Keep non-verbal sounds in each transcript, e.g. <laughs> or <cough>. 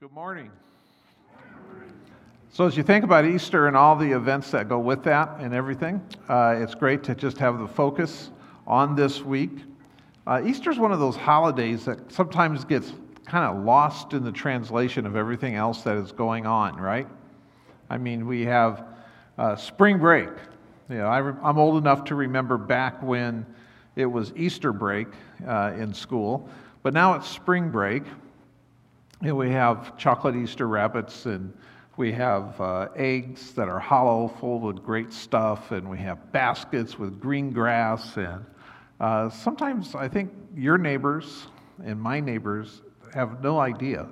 Good morning. So, as you think about Easter and all the events that go with that and everything, uh, it's great to just have the focus on this week. Uh, Easter is one of those holidays that sometimes gets kind of lost in the translation of everything else that is going on, right? I mean, we have uh, spring break. You know, I am old enough to remember back when it was Easter break uh, in school, but now it's spring break. Know, we have chocolate Easter rabbits and we have uh, eggs that are hollow, full with great stuff, and we have baskets with green grass. And uh, sometimes I think your neighbors and my neighbors have no idea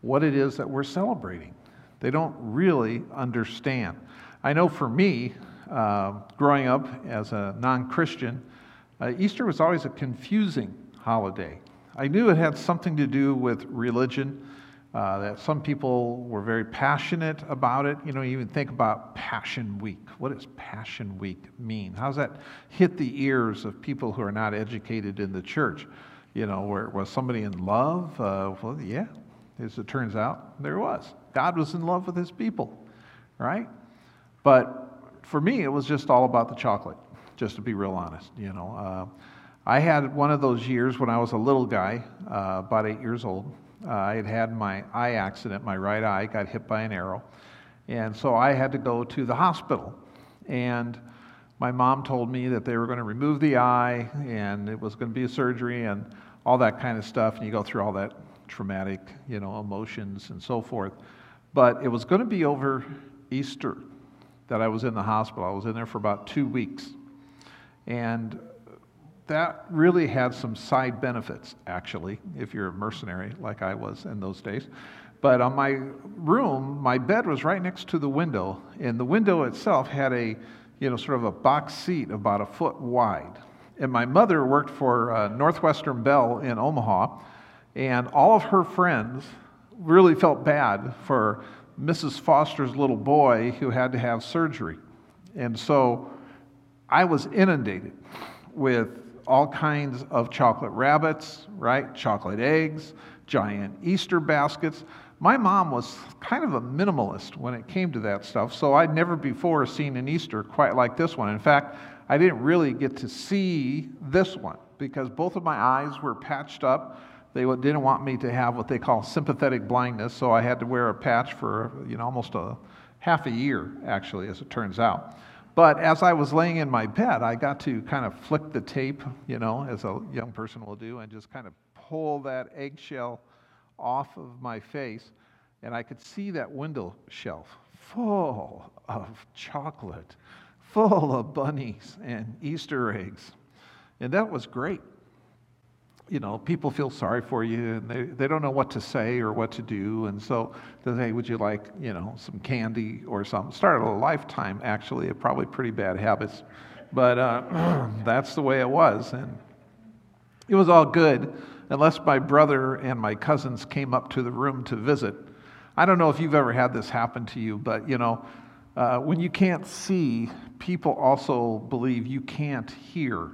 what it is that we're celebrating. They don't really understand. I know for me, uh, growing up as a non Christian, uh, Easter was always a confusing holiday. I knew it had something to do with religion, uh, that some people were very passionate about it. You know, you even think about Passion Week. What does Passion Week mean? How does that hit the ears of people who are not educated in the church? You know, where, was somebody in love? Uh, well, yeah, as it turns out, there was. God was in love with his people, right? But for me, it was just all about the chocolate, just to be real honest, you know. Uh, I had one of those years when I was a little guy, uh, about eight years old. Uh, I had had my eye accident, my right eye got hit by an arrow. And so I had to go to the hospital. And my mom told me that they were going to remove the eye and it was going to be a surgery and all that kind of stuff. And you go through all that traumatic, you know, emotions and so forth. But it was going to be over Easter that I was in the hospital. I was in there for about two weeks. And that really had some side benefits, actually, if you're a mercenary like I was in those days. But on my room, my bed was right next to the window, and the window itself had a, you know, sort of a box seat about a foot wide. And my mother worked for uh, Northwestern Bell in Omaha, and all of her friends really felt bad for Mrs. Foster's little boy who had to have surgery. And so I was inundated with all kinds of chocolate rabbits, right? Chocolate eggs, giant Easter baskets. My mom was kind of a minimalist when it came to that stuff, so I'd never before seen an Easter quite like this one. In fact, I didn't really get to see this one because both of my eyes were patched up. They didn't want me to have what they call sympathetic blindness, so I had to wear a patch for you know almost a half a year, actually, as it turns out. But as I was laying in my bed, I got to kind of flick the tape, you know, as a young person will do, and just kind of pull that eggshell off of my face. And I could see that window shelf full of chocolate, full of bunnies and Easter eggs. And that was great you know, people feel sorry for you and they, they don't know what to say or what to do. And so they say, Would you like, you know, some candy or something? Started a lifetime, actually, of probably pretty bad habits. But uh, <clears throat> that's the way it was. And it was all good unless my brother and my cousins came up to the room to visit. I don't know if you've ever had this happen to you, but, you know, uh, when you can't see, people also believe you can't hear.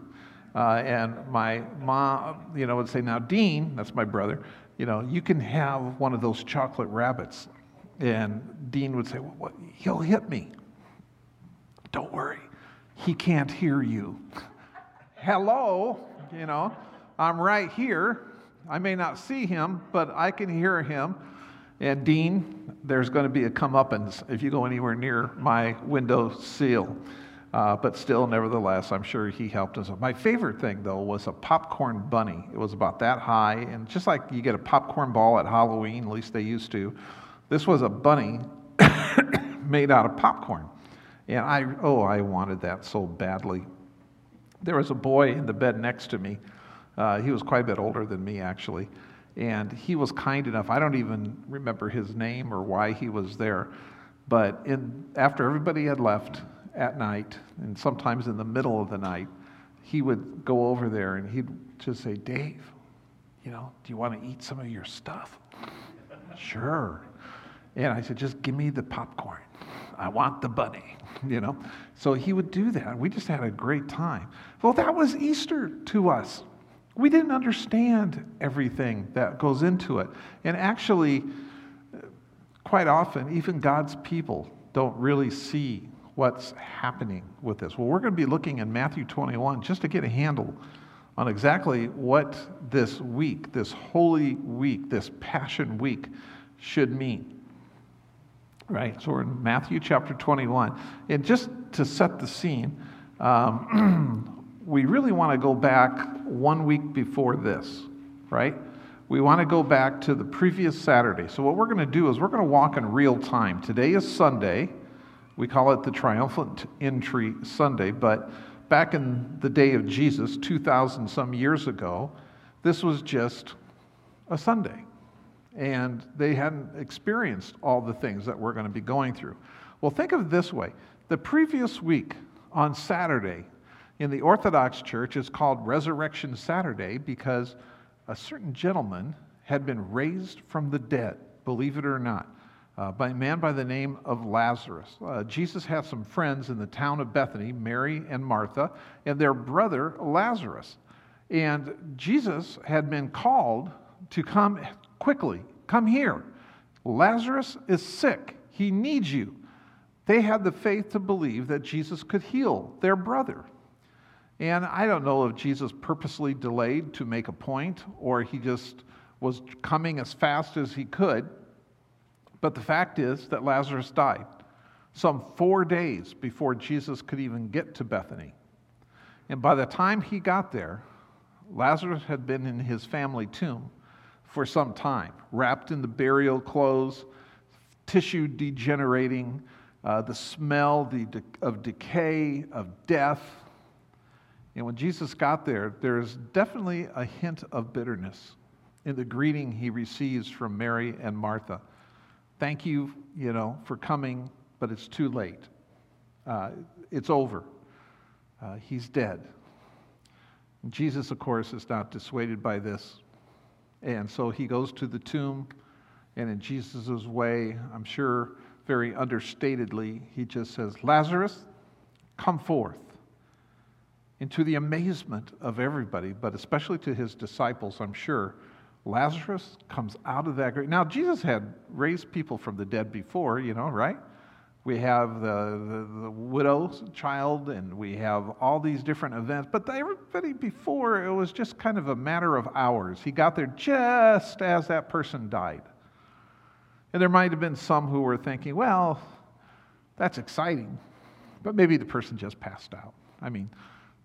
Uh, and my mom, you know, would say, now, Dean, that's my brother, you know, you can have one of those chocolate rabbits. And Dean would say, well, he'll hit me. Don't worry, he can't hear you. Hello, you know, I'm right here. I may not see him, but I can hear him. And Dean, there's going to be a comeuppance if you go anywhere near my window sill. Uh, but still, nevertheless, I'm sure he helped us. My favorite thing, though, was a popcorn bunny. It was about that high, and just like you get a popcorn ball at Halloween, at least they used to, this was a bunny <coughs> made out of popcorn. And I, oh, I wanted that so badly. There was a boy in the bed next to me. Uh, he was quite a bit older than me, actually. And he was kind enough, I don't even remember his name or why he was there. But in, after everybody had left, at night, and sometimes in the middle of the night, he would go over there and he'd just say, Dave, you know, do you want to eat some of your stuff? sure. And I said, just give me the popcorn. I want the bunny, <laughs> you know? So he would do that. We just had a great time. Well, that was Easter to us. We didn't understand everything that goes into it. And actually, quite often, even God's people don't really see what's happening with this. Well, we're going to be looking in Matthew 21 just to get a handle on exactly what this week, this holy week, this Passion Week should mean. Right? So we're in Matthew chapter 21. And just to set the scene, um, <clears throat> we really want to go back one week before this, right? We want to go back to the previous Saturday. So, what we're going to do is we're going to walk in real time. Today is Sunday. We call it the Triumphant Entry Sunday, but back in the day of Jesus, 2,000 some years ago, this was just a Sunday. And they hadn't experienced all the things that we're going to be going through. Well, think of it this way the previous week on Saturday in the Orthodox Church is called Resurrection Saturday because a certain gentleman had been raised from the dead, believe it or not uh, by a man by the name of Lazarus. Uh, Jesus had some friends in the town of Bethany, Mary and Martha, and their brother Lazarus. And Jesus had been called to come quickly, come here. Lazarus is sick, he needs you. They had the faith to believe that Jesus could heal their brother. And I don't know if Jesus purposely delayed to make a point or he just was coming as fast as he could. But the fact is that Lazarus died some four days before Jesus could even get to Bethany. And by the time he got there, Lazarus had been in his family tomb for some time, wrapped in the burial clothes, tissue degenerating, uh, the smell the de- of decay, of death. And when Jesus got there, there's definitely a hint of bitterness in the greeting he receives from Mary and Martha. Thank you, you know, for coming, but it's too late. Uh, it's over. Uh, he's dead. And Jesus, of course, is not dissuaded by this. And so he goes to the tomb, and in Jesus' way, I'm sure very understatedly, he just says, Lazarus, come forth. And to the amazement of everybody, but especially to his disciples, I'm sure, Lazarus comes out of that grave. Now, Jesus had raised people from the dead before, you know, right? We have the, the, the widow's child, and we have all these different events. But everybody before, it was just kind of a matter of hours. He got there just as that person died. And there might have been some who were thinking, well, that's exciting, but maybe the person just passed out. I mean,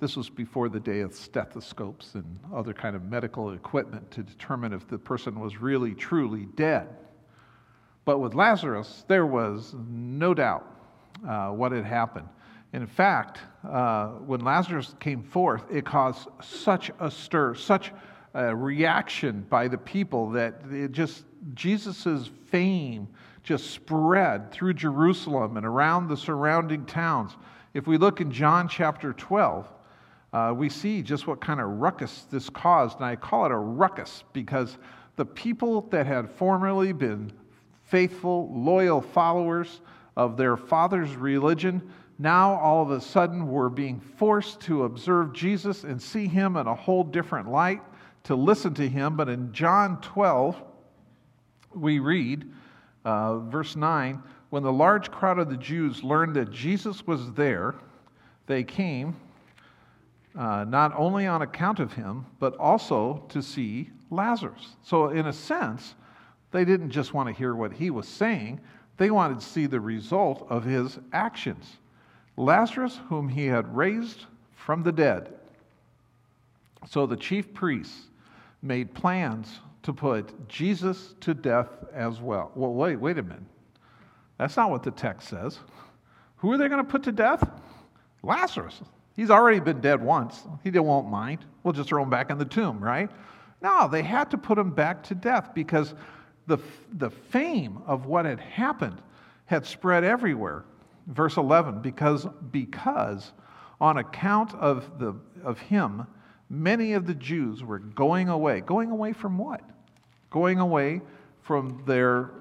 this was before the day of stethoscopes and other kind of medical equipment to determine if the person was really, truly dead. But with Lazarus, there was no doubt uh, what had happened. In fact, uh, when Lazarus came forth, it caused such a stir, such a reaction by the people that it just, Jesus' fame just spread through Jerusalem and around the surrounding towns. If we look in John chapter 12, uh, we see just what kind of ruckus this caused. And I call it a ruckus because the people that had formerly been faithful, loyal followers of their father's religion now all of a sudden were being forced to observe Jesus and see him in a whole different light, to listen to him. But in John 12, we read, uh, verse 9, when the large crowd of the Jews learned that Jesus was there, they came uh, not only on account of him, but also to see Lazarus. So, in a sense, they didn't just want to hear what he was saying, they wanted to see the result of his actions. Lazarus, whom he had raised from the dead. So the chief priests made plans to put Jesus to death as well. Well, wait, wait a minute. That's not what the text says. Who are they going to put to death? Lazarus. He's already been dead once. He won't mind. We'll just throw him back in the tomb, right? No, they had to put him back to death because the, the fame of what had happened had spread everywhere. Verse 11, because, because on account of, the, of him, many of the Jews were going away. Going away from what? Going away from their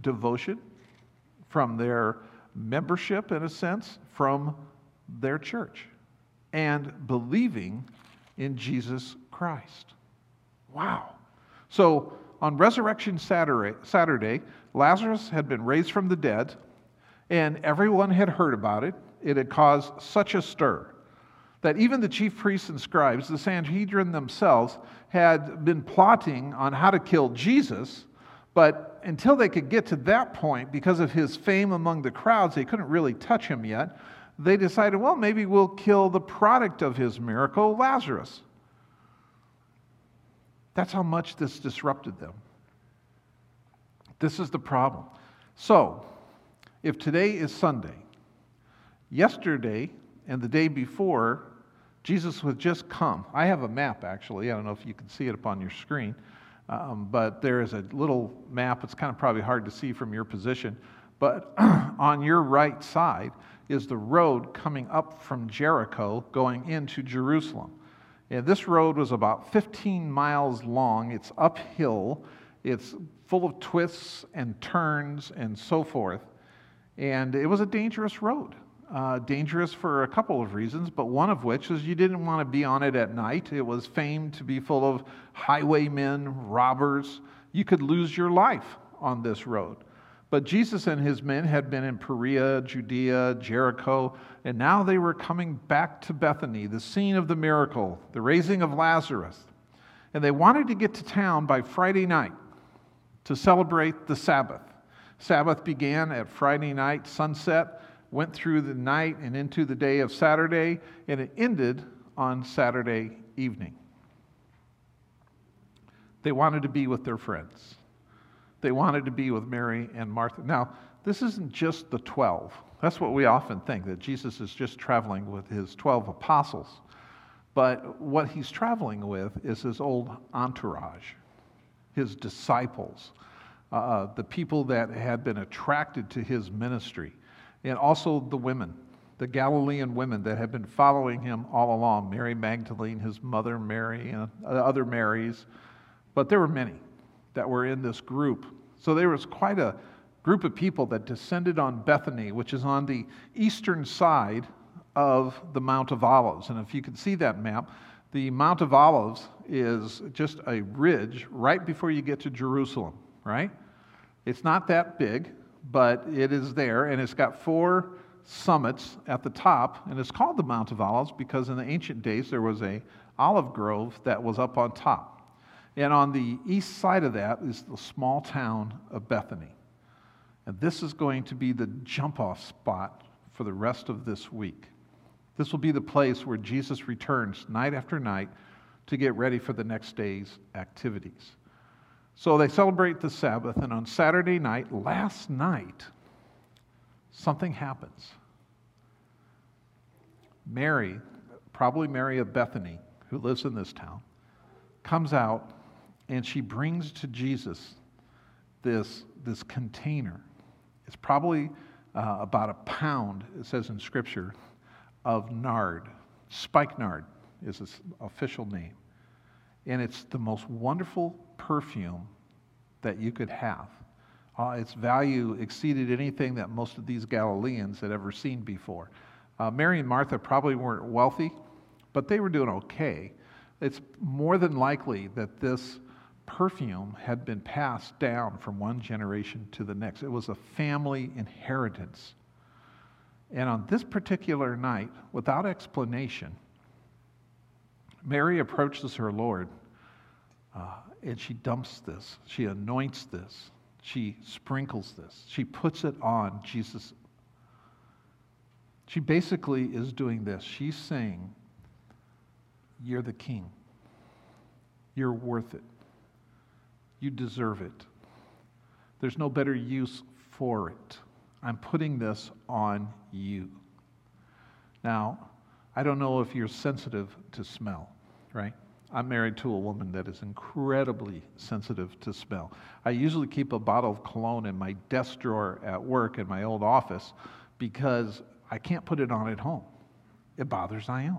devotion, from their membership, in a sense, from their church and believing in Jesus Christ. Wow. So, on Resurrection Saturday, Saturday, Lazarus had been raised from the dead, and everyone had heard about it. It had caused such a stir that even the chief priests and scribes, the Sanhedrin themselves, had been plotting on how to kill Jesus, but until they could get to that point, because of his fame among the crowds, they couldn't really touch him yet. They decided, well, maybe we'll kill the product of his miracle, Lazarus. That's how much this disrupted them. This is the problem. So, if today is Sunday, yesterday and the day before, Jesus had just come. I have a map actually. I don't know if you can see it upon your screen, um, but there is a little map. It's kind of probably hard to see from your position. But <clears throat> on your right side is the road coming up from Jericho going into Jerusalem. And this road was about 15 miles long. It's uphill, it's full of twists and turns and so forth. And it was a dangerous road. Uh, dangerous for a couple of reasons, but one of which is you didn't want to be on it at night. It was famed to be full of highwaymen, robbers. You could lose your life on this road. But Jesus and his men had been in Perea, Judea, Jericho, and now they were coming back to Bethany, the scene of the miracle, the raising of Lazarus. And they wanted to get to town by Friday night to celebrate the Sabbath. Sabbath began at Friday night, sunset, went through the night and into the day of Saturday, and it ended on Saturday evening. They wanted to be with their friends. They wanted to be with Mary and Martha. Now, this isn't just the 12. That's what we often think, that Jesus is just traveling with his 12 apostles. But what he's traveling with is his old entourage, his disciples, uh, uh, the people that had been attracted to his ministry, and also the women, the Galilean women that had been following him all along Mary Magdalene, his mother Mary, and other Marys. But there were many that were in this group. So there was quite a group of people that descended on Bethany, which is on the eastern side of the Mount of Olives. And if you can see that map, the Mount of Olives is just a ridge right before you get to Jerusalem, right? It's not that big, but it is there, and it's got four summits at the top, and it's called the Mount of Olives because in the ancient days there was a olive grove that was up on top. And on the east side of that is the small town of Bethany. And this is going to be the jump off spot for the rest of this week. This will be the place where Jesus returns night after night to get ready for the next day's activities. So they celebrate the Sabbath, and on Saturday night, last night, something happens. Mary, probably Mary of Bethany, who lives in this town, comes out and she brings to Jesus this, this container. It's probably uh, about a pound, it says in Scripture, of nard. Spikenard is its official name. And it's the most wonderful perfume that you could have. Uh, its value exceeded anything that most of these Galileans had ever seen before. Uh, Mary and Martha probably weren't wealthy, but they were doing okay. It's more than likely that this perfume had been passed down from one generation to the next. It was a family inheritance. And on this particular night, without explanation, Mary approaches her Lord uh, and she dumps this. She anoints this. She sprinkles this. She puts it on Jesus. She basically is doing this. She's saying, You're the king. You're worth it. You deserve it. There's no better use for it. I'm putting this on you. Now, I don't know if you're sensitive to smell, right? I'm married to a woman that is incredibly sensitive to smell. I usually keep a bottle of cologne in my desk drawer at work in my old office because I can't put it on at home. It bothers Ione.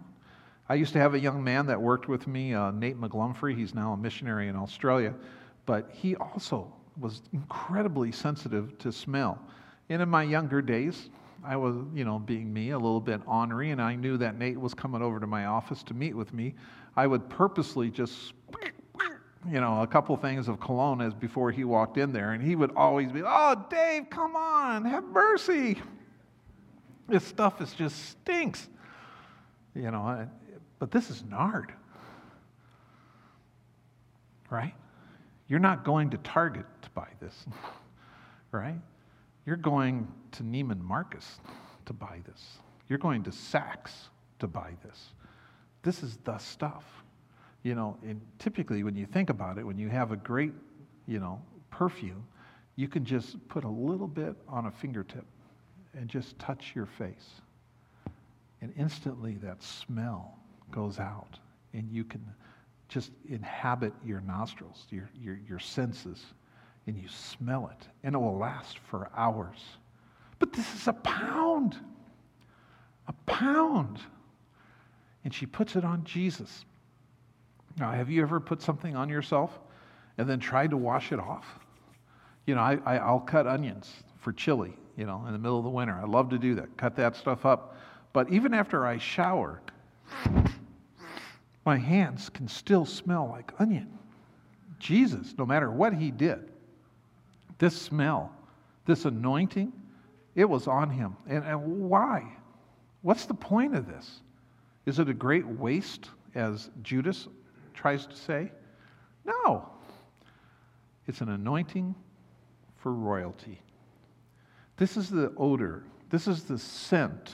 I used to have a young man that worked with me, uh, Nate McGlumfrey. He's now a missionary in Australia but he also was incredibly sensitive to smell. And in my younger days, I was, you know, being me, a little bit ornery, and I knew that Nate was coming over to my office to meet with me. I would purposely just, you know, a couple things of cologne as before he walked in there, and he would always be, "Oh, Dave, come on, have mercy." This stuff is just stinks, you know. But this is nard, right? You're not going to Target to buy this, <laughs> right? You're going to Neiman Marcus to buy this. You're going to Saks to buy this. This is the stuff. You know, and typically when you think about it, when you have a great, you know, perfume, you can just put a little bit on a fingertip and just touch your face. And instantly that smell goes out, and you can just inhabit your nostrils, your, your, your senses, and you smell it, and it will last for hours. But this is a pound. A pound. And she puts it on Jesus. Now, have you ever put something on yourself and then tried to wash it off? You know, I, I, will cut onions for chili, you know, in the middle of the winter. I love to do that, cut that stuff up. But even after I shower, my hands can still smell like onion. Jesus, no matter what he did, this smell, this anointing, it was on him. And, and why? What's the point of this? Is it a great waste, as Judas tries to say? No. It's an anointing for royalty. This is the odor, this is the scent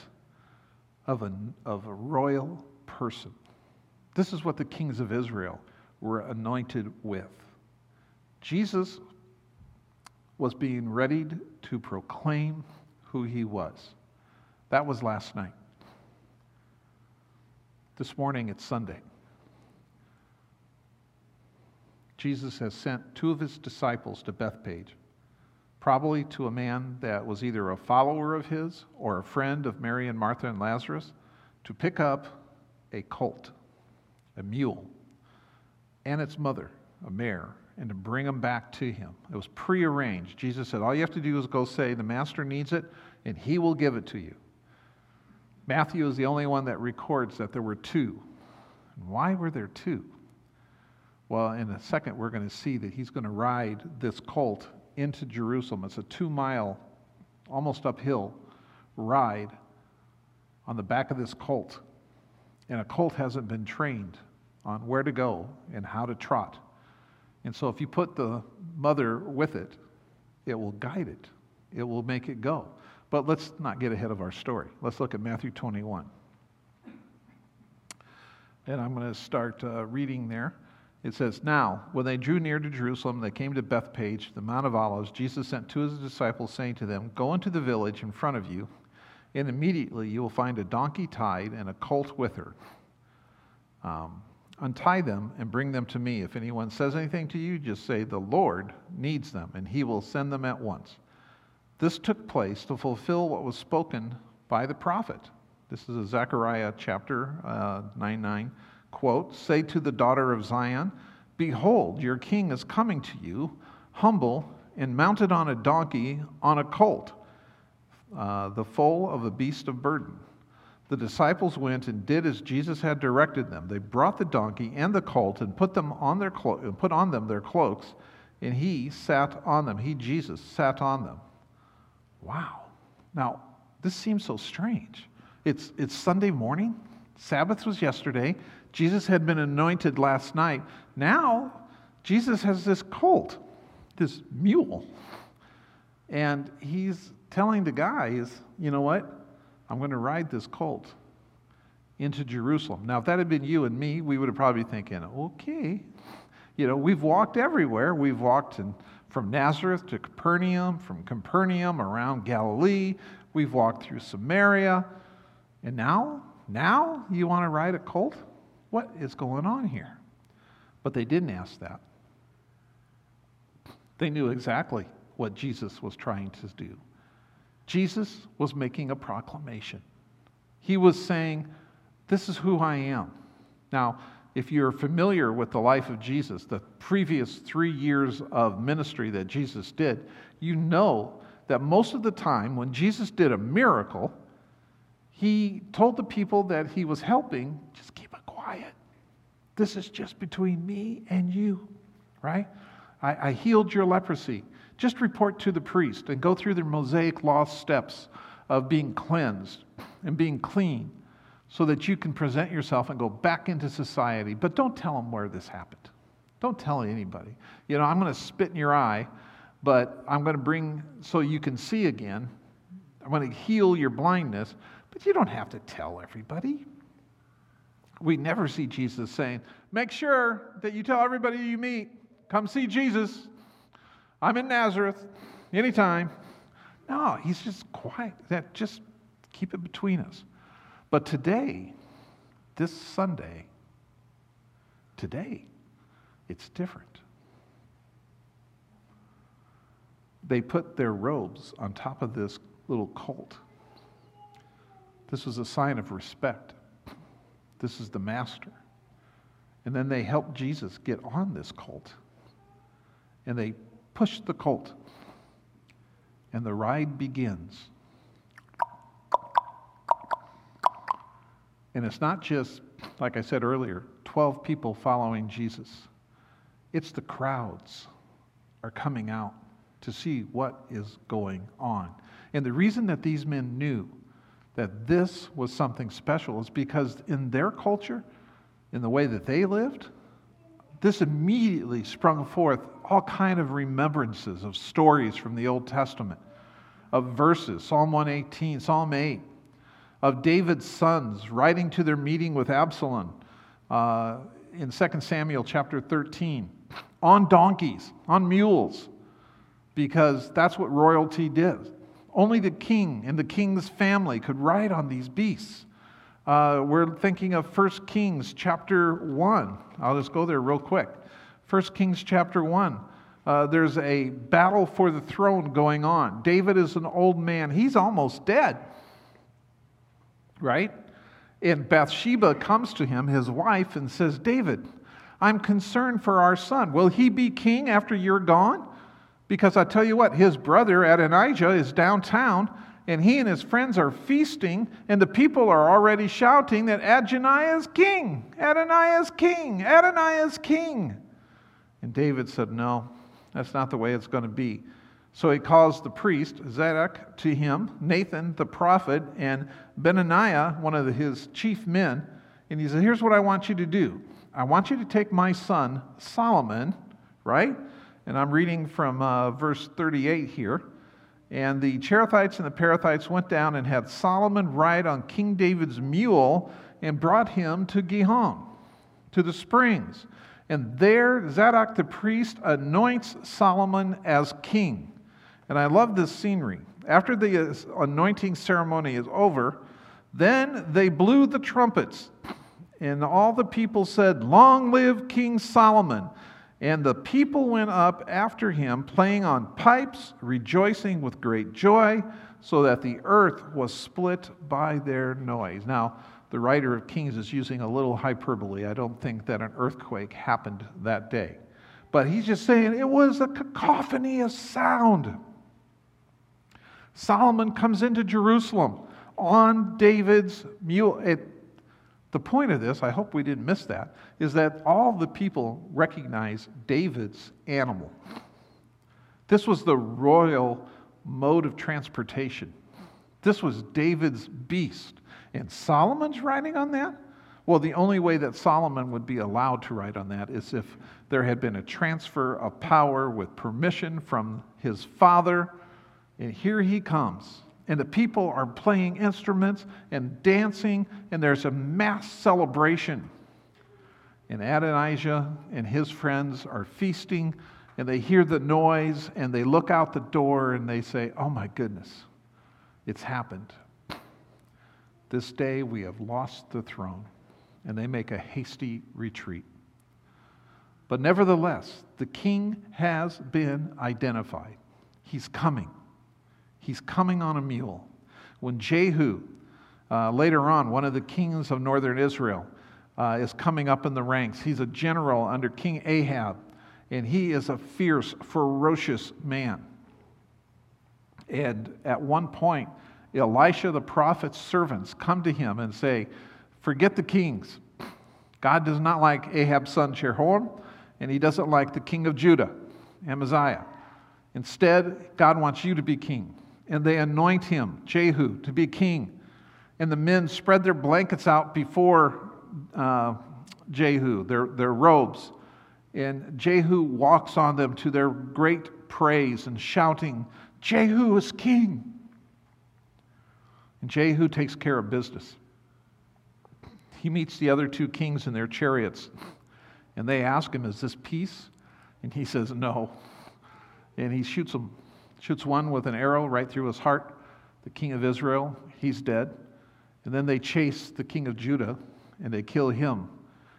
of a, of a royal person. This is what the kings of Israel were anointed with. Jesus was being readied to proclaim who he was. That was last night. This morning, it's Sunday. Jesus has sent two of his disciples to Bethphage, probably to a man that was either a follower of his or a friend of Mary and Martha and Lazarus, to pick up a colt, a mule, and its mother, a mare, and to bring them back to him. It was prearranged. Jesus said, All you have to do is go say, The master needs it, and he will give it to you. Matthew is the only one that records that there were two. why were there two? Well, in a second, we're going to see that he's going to ride this colt into Jerusalem. It's a two mile, almost uphill ride on the back of this colt. And a colt hasn't been trained on where to go and how to trot. And so if you put the mother with it, it will guide it, it will make it go. But let's not get ahead of our story. Let's look at Matthew 21. And I'm going to start uh, reading there. It says, Now, when they drew near to Jerusalem, they came to Bethphage, the Mount of Olives. Jesus sent two of his disciples, saying to them, Go into the village in front of you, and immediately you will find a donkey tied and a colt with her. Um, Untie them and bring them to me. If anyone says anything to you, just say, The Lord needs them, and he will send them at once. This took place to fulfill what was spoken by the prophet. This is a Zechariah chapter uh, 9 9 quote Say to the daughter of Zion, Behold, your king is coming to you, humble and mounted on a donkey, on a colt, uh, the foal of a beast of burden. The disciples went and did as Jesus had directed them. They brought the donkey and the colt and put them on their clo- put on them their cloaks, and he sat on them. He Jesus sat on them. Wow. Now, this seems so strange. It's it's Sunday morning. Sabbath was yesterday. Jesus had been anointed last night. Now, Jesus has this colt, this mule. And he's telling the guys, you know what? I'm going to ride this colt into Jerusalem. Now, if that had been you and me, we would have probably thinking, okay, you know, we've walked everywhere. We've walked in, from Nazareth to Capernaum, from Capernaum around Galilee. We've walked through Samaria. And now, now you want to ride a colt? What is going on here? But they didn't ask that. They knew exactly what Jesus was trying to do. Jesus was making a proclamation. He was saying, This is who I am. Now, if you're familiar with the life of Jesus, the previous three years of ministry that Jesus did, you know that most of the time when Jesus did a miracle, he told the people that he was helping, just keep it quiet. This is just between me and you. right? I, I healed your leprosy. Just report to the priest and go through the Mosaic law steps of being cleansed and being clean so that you can present yourself and go back into society. But don't tell them where this happened. Don't tell anybody. You know, I'm going to spit in your eye, but I'm going to bring so you can see again. I'm going to heal your blindness, but you don't have to tell everybody. We never see Jesus saying, Make sure that you tell everybody you meet, come see Jesus. I'm in Nazareth anytime. No, he's just quiet. That just keep it between us. But today, this Sunday, today, it's different. They put their robes on top of this little colt. This was a sign of respect. This is the master. And then they helped Jesus get on this colt. And they pushed the colt. And the ride begins. And it's not just, like I said earlier, 12 people following Jesus, it's the crowds are coming out to see what is going on. And the reason that these men knew that this was something special is because in their culture, in the way that they lived, this immediately sprung forth all kind of remembrances of stories from the Old Testament, of verses, Psalm 118, Psalm 8, of David's sons riding to their meeting with Absalom uh, in 2 Samuel chapter 13 on donkeys, on mules, because that's what royalty did. Only the king and the king's family could ride on these beasts. Uh, we're thinking of 1 Kings chapter 1. I'll just go there real quick. 1 Kings chapter 1. Uh, there's a battle for the throne going on. David is an old man, he's almost dead right? And Bathsheba comes to him, his wife, and says, David, I'm concerned for our son. Will he be king after you're gone? Because I tell you what, his brother Adonijah is downtown, and he and his friends are feasting, and the people are already shouting that Adonijah is king, Adonijah is king, Adonijah is king. And David said, No, that's not the way it's going to be. So he calls the priest, Zadok, to him, Nathan the prophet, and Benaniah, one of his chief men. And he said, Here's what I want you to do I want you to take my son, Solomon, right? And I'm reading from uh, verse 38 here. And the Cherethites and the Perethites went down and had Solomon ride on King David's mule and brought him to Gihon, to the springs. And there Zadok the priest anoints Solomon as king. And I love this scenery. After the anointing ceremony is over, then they blew the trumpets, and all the people said, Long live King Solomon! And the people went up after him, playing on pipes, rejoicing with great joy, so that the earth was split by their noise. Now, the writer of Kings is using a little hyperbole. I don't think that an earthquake happened that day. But he's just saying it was a cacophony of sound. Solomon comes into Jerusalem on David's mule. It, the point of this, I hope we didn't miss that, is that all the people recognize David's animal. This was the royal mode of transportation. This was David's beast. And Solomon's writing on that? Well, the only way that Solomon would be allowed to write on that is if there had been a transfer of power with permission from his father and here he comes. And the people are playing instruments and dancing, and there's a mass celebration. And Adonijah and his friends are feasting, and they hear the noise, and they look out the door and they say, Oh my goodness, it's happened. This day we have lost the throne. And they make a hasty retreat. But nevertheless, the king has been identified. He's coming. He's coming on a mule. When Jehu, uh, later on, one of the kings of northern Israel, uh, is coming up in the ranks, he's a general under King Ahab, and he is a fierce, ferocious man. And at one point, Elisha the prophet's servants come to him and say, Forget the kings. God does not like Ahab's son Jehoram, and he doesn't like the king of Judah, Amaziah. Instead, God wants you to be king. And they anoint him, Jehu, to be king. And the men spread their blankets out before uh, Jehu, their, their robes. And Jehu walks on them to their great praise and shouting, Jehu is king. And Jehu takes care of business. He meets the other two kings in their chariots, and they ask him, Is this peace? And he says, No. And he shoots them, shoots one with an arrow right through his heart. The king of Israel, he's dead. And then they chase the king of Judah and they kill him.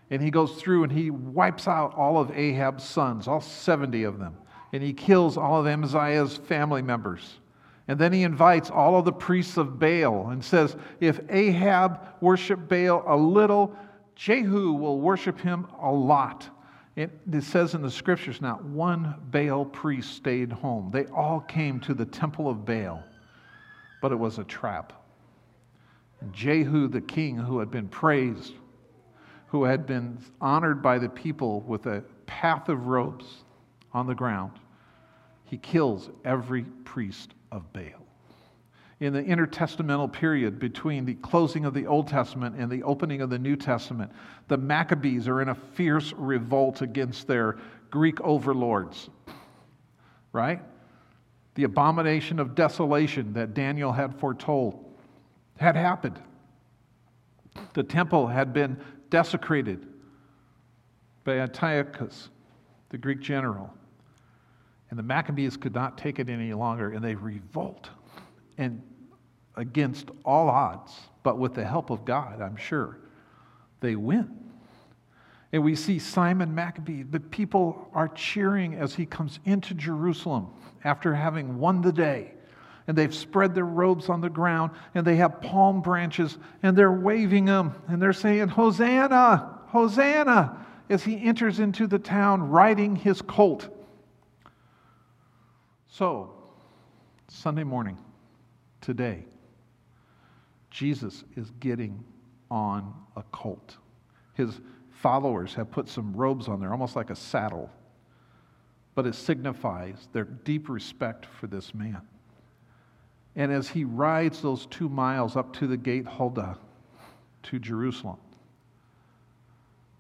And he goes through and he wipes out all of Ahab's sons, all 70 of them. And he kills all of Amaziah's family members. And then he invites all of the priests of Baal and says, If Ahab worship Baal a little, Jehu will worship him a lot. It, it, says in the scriptures, not one Baal priest stayed home. They all came to the temple of Baal, but it was a trap. Jehu, the king, who had been praised, who had been honored by the people with a path of robes on the ground, he kills every priest of Baal. In the intertestamental period between the closing of the Old Testament and the opening of the New Testament, the Maccabees are in a fierce revolt against their Greek overlords. Right? The abomination of desolation that Daniel had foretold had happened. The temple had been desecrated by Antiochus, the Greek general. And the Maccabees could not take it any longer, and they revolt. And against all odds, but with the help of God, I'm sure, they win. And we see Simon Maccabee, the people are cheering as he comes into Jerusalem after having won the day. And they've spread their robes on the ground, and they have palm branches, and they're waving them, and they're saying, Hosanna, Hosanna, as he enters into the town riding his colt. So, Sunday morning, today, Jesus is getting on a colt. His followers have put some robes on there, almost like a saddle, but it signifies their deep respect for this man. And as he rides those two miles up to the gate Huldah, to Jerusalem,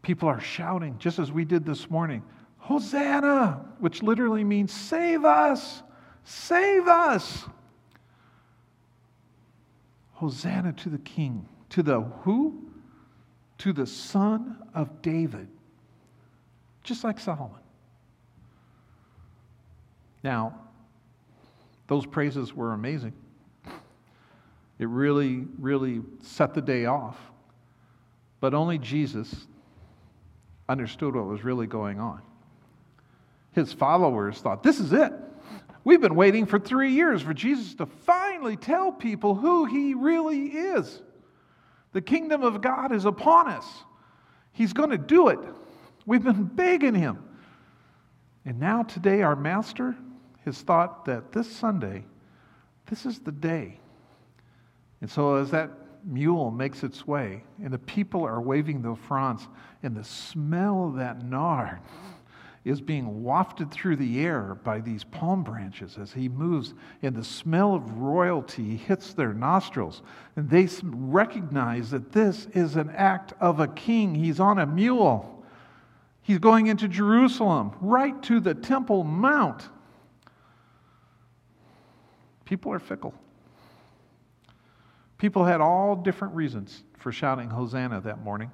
people are shouting, just as we did this morning, Hosanna, which literally means save us, save us. Hosanna to the King, to the who? To the Son of David, just like Solomon. Now, those praises were amazing. It really, really set the day off. But only Jesus understood what was really going on his followers thought, this is it. We've been waiting for three years for Jesus to finally tell people who he really is. The kingdom of God is upon us. He's going to do it. We've been begging him. And now, today, our master has thought that this Sunday, this is the day. And so, as that mule makes its way, and the people are waving the fronds, and the smell of that nard is being wafted through the air by these palm branches as he moves, and the smell of royalty hits their nostrils. And they recognize that this is an act of a king. He's on a mule, he's going into Jerusalem, right to the Temple Mount. People are fickle. People had all different reasons for shouting Hosanna that morning.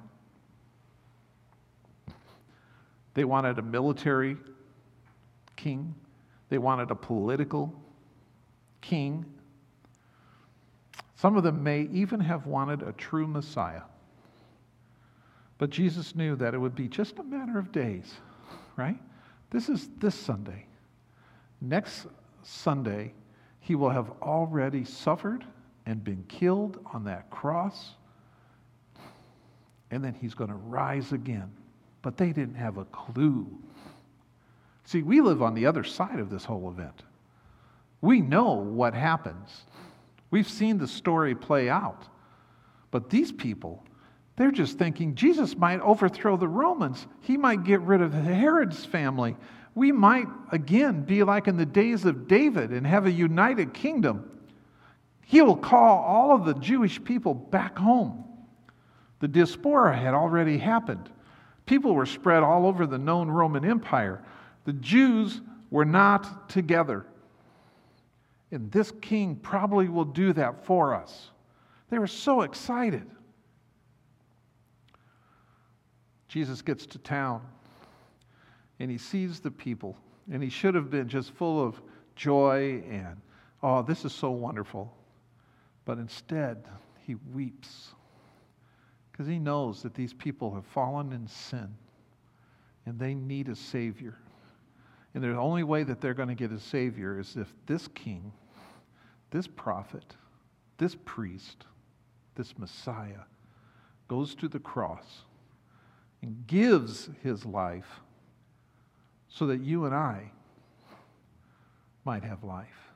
They wanted a military king, they wanted a political king. Some of them may even have wanted a true Messiah. But Jesus knew that it would be just a matter of days, right? This is this Sunday. Next Sunday, he will have already suffered and been killed on that cross. And then he's going to rise again but they didn't have a clue. See, we live on the other side of this whole event. We know what happens. We've seen the story play out. But these people, They're just thinking Jesus might overthrow the Romans. He might get rid of Herod's family. We might, again, be like in the days of David and have a united kingdom. He will call all of the Jewish people back home. The diaspora had already happened. People were spread all over the known Roman Empire. The Jews were not together. And this king probably will do that for us. They were so excited. Jesus gets to town and he sees the people, and he should have been just full of joy and, oh, this is so wonderful. But instead, he weeps because he knows that these people have fallen in sin and they need a Savior. And the only way that they're going to get a Savior is if this king, this prophet, this priest, this Messiah goes to the cross and gives his life so that you and I might have life.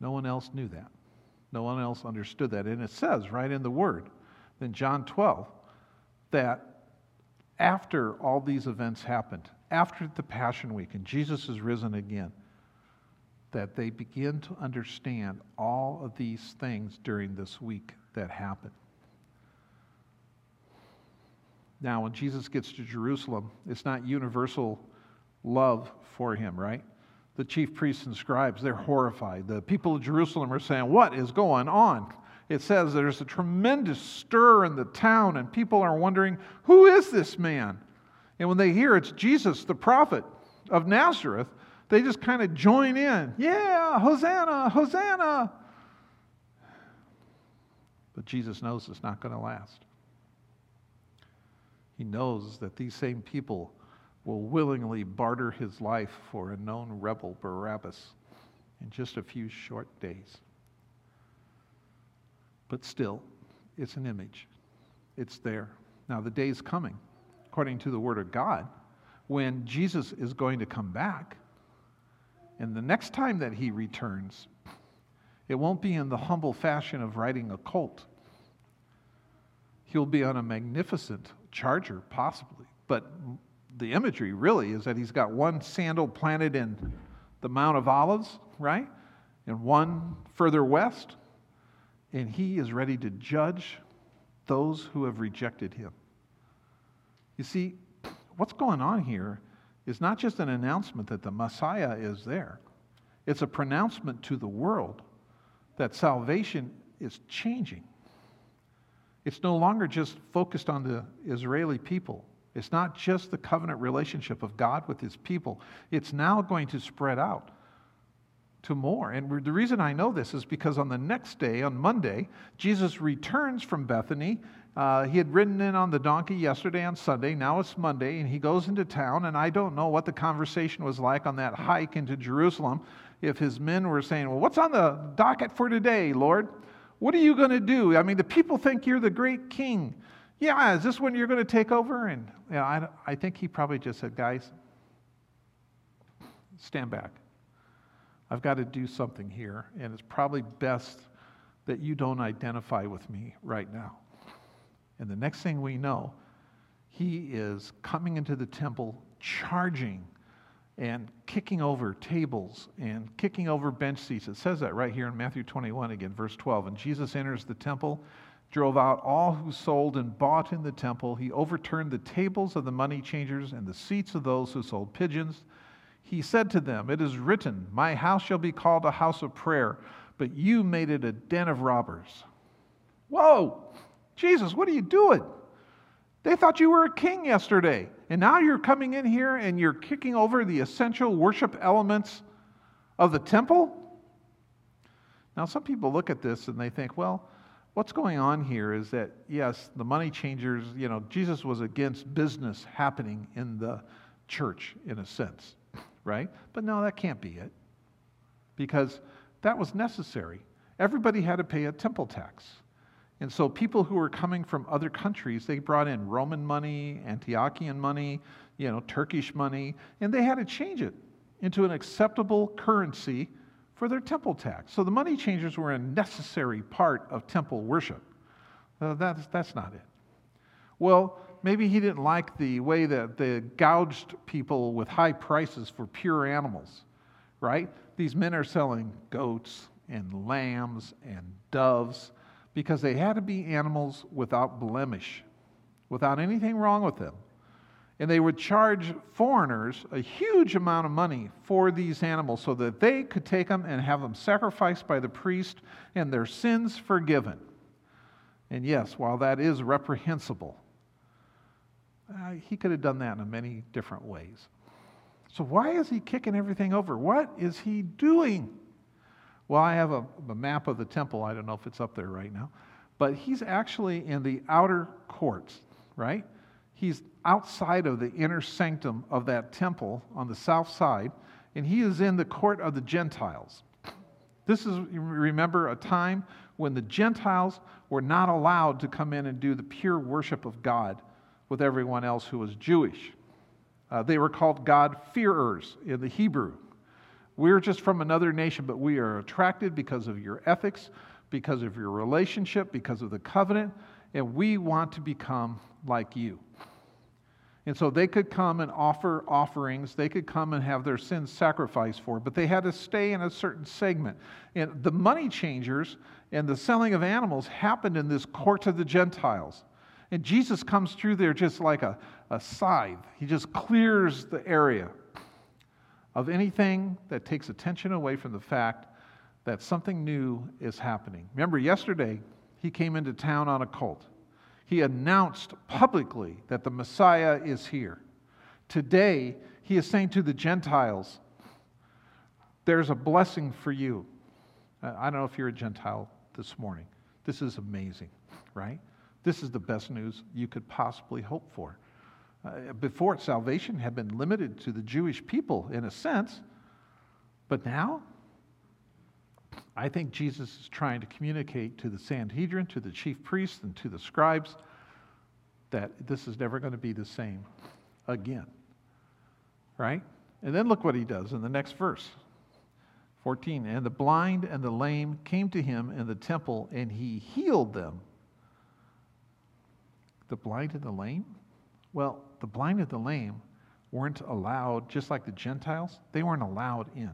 No one else knew that. No one else understood that. And it says right in the Word, in John 12, that after all these events happened, after the Passion Week and Jesus is risen again, that they begin to understand all of these things during this week that happened. Now, when Jesus gets to Jerusalem, it's not universal love for him, right? The chief priests and scribes, they're horrified. The people of Jerusalem are saying, What is going on? It says there's a tremendous stir in the town, and people are wondering, Who is this man? And when they hear it's Jesus, the prophet of Nazareth, they just kind of join in. Yeah, Hosanna, Hosanna. But Jesus knows it's not going to last. He knows that these same people will willingly barter his life for a known rebel, Barabbas, in just a few short days. But still, it's an image. It's there. Now, the day is coming, according to the Word of God, when Jesus is going to come back. And the next time that he returns, it won't be in the humble fashion of riding a colt. He'll be on a magnificent charger, possibly. But the imagery really is that he's got one sandal planted in the Mount of Olives, right? And one further west. And he is ready to judge those who have rejected him. You see, what's going on here is not just an announcement that the Messiah is there, it's a pronouncement to the world that salvation is changing. It's no longer just focused on the Israeli people. It's not just the covenant relationship of God with his people. It's now going to spread out to more. And the reason I know this is because on the next day, on Monday, Jesus returns from Bethany. Uh, he had ridden in on the donkey yesterday on Sunday. Now it's Monday, and he goes into town. And I don't know what the conversation was like on that hike into Jerusalem. If his men were saying, Well, what's on the docket for today, Lord? What are you going to do? I mean, the people think you're the great king. Yeah, is this when you're going to take over? And you know, I, I think he probably just said, guys, stand back. I've got to do something here, and it's probably best that you don't identify with me right now. And the next thing we know, he is coming into the temple, charging and kicking over tables and kicking over bench seats. It says that right here in Matthew 21 again, verse 12. And Jesus enters the temple, drove out all who sold and bought in the temple. He overturned the tables of the money changers and the seats of those who sold pigeons. He said to them, It is written, My house shall be called a house of prayer, but you made it a den of robbers. Whoa! Jesus, what are you doing? They thought you were a king yesterday. And now you're coming in here and you're kicking over the essential worship elements of the temple? Now, some people look at this and they think, well, what's going on here is that, yes, the money changers, you know, Jesus was against business happening in the church in a sense, right? But no, that can't be it because that was necessary. Everybody had to pay a temple tax. And so people who were coming from other countries, they brought in Roman money, Antiochian money, you know, Turkish money, and they had to change it into an acceptable currency for their temple tax. So the money changers were a necessary part of temple worship. Uh, that's, that's not it. Well, maybe he didn't like the way that they gouged people with high prices for pure animals, right? These men are selling goats and lambs and doves because they had to be animals without blemish, without anything wrong with them. And they would charge foreigners a huge amount of money for these animals so that they could take them and have them sacrificed by the priest and their sins forgiven. And yes, while that is reprehensible, uh, he could have done that in many different ways. So, why is he kicking everything over? What is he doing? Well, I have a, a, map of the temple. I don't know if it's up there right now. But he's actually in the outer courts, right? He's outside of the inner sanctum of that temple on the south side, and he is in the court of the Gentiles. This is, remember, a time when the Gentiles were not allowed to come in and do the pure worship of God with everyone else who was Jewish. Uh, they were called God-fearers in the Hebrew. We're just from another nation, but we are attracted because of your ethics, because of your relationship, because of the covenant, and we want to become like you. And so they could come and offer offerings. They could come and have their sins sacrificed for, but they had to stay in a certain segment. And the money changers and the selling of animals happened in this court of the Gentiles. And Jesus comes through there just like a, a scythe. He just clears the area of anything that takes attention away from the fact that something new is happening. Remember, yesterday, he came into town on a colt. He announced publicly that the Messiah is here. Today, he is saying to the Gentiles, There's a blessing for you. Uh, I don't know if you're a Gentile this morning. This is amazing, right? This is the best news you could possibly hope for. Uh, before, salvation had been limited to the Jewish people in a sense, but now, I think Jesus is trying to communicate to the Sanhedrin, to the chief priests, and to the scribes that this is never going to be the same again. Right? And then look what he does in the next verse 14. And the blind and the lame came to him in the temple, and he healed them the blind and the lame? Well, the blind and the lame weren't allowed, just like the Gentiles, they weren't allowed in.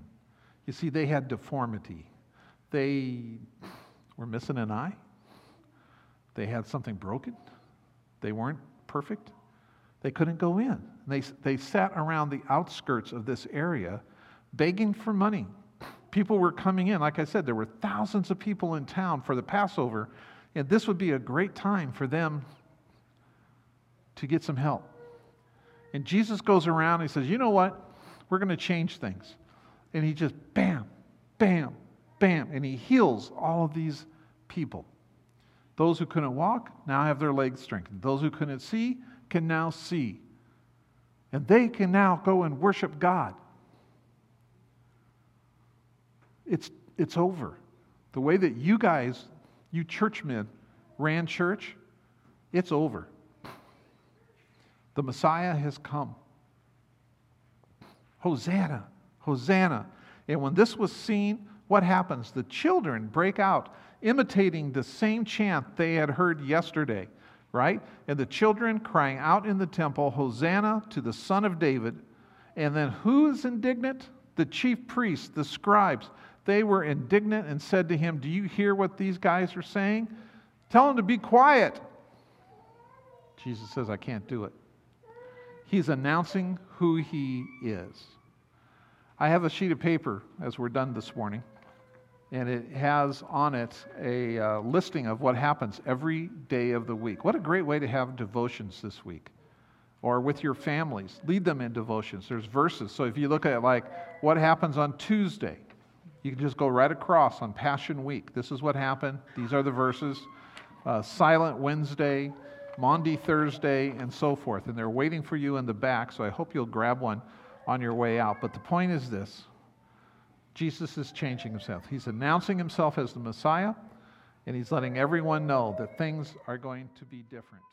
You see, they had deformity. They were missing an eye. They had something broken. They weren't perfect. They couldn't go in. They, they sat around the outskirts of this area begging for money. People were coming in. Like I said, there were thousands of people in town for the Passover, and this would be a great time for them to get some help. And Jesus goes around and he says, You know what? We're going to change things. And he just bam, bam, bam, and he heals all of these people. Those who couldn't walk now have their legs strengthened. Those who couldn't see can now see. And they can now go and worship God. It's, it's over. The way that you guys, you churchmen, ran church, it's over. The Messiah has come. Hosanna, Hosanna. And when this was seen, what happens? The children break out, imitating the same chant they had heard yesterday, right? And the children crying out in the temple, Hosanna to the Son of David. And then who is indignant? The chief priests, the scribes. They were indignant and said to him, Do you hear what these guys are saying? Tell them to be quiet. Jesus says, I can't do it. He's announcing who he is. I have a sheet of paper as we're done this morning, and it has on it a uh, listing of what happens every day of the week. What a great way to have devotions this week. Or with your families, lead them in devotions. There's verses. So if you look at like what happens on Tuesday, you can just go right across on Passion Week. This is what happened. These are the verses. Uh, Silent Wednesday, Maundy Thursday, and so forth. And they're waiting for you in the back, so I hope you'll grab one on your way out. But the point is this Jesus is changing himself. He's announcing himself as the Messiah, and he's letting everyone know that things are going to be different.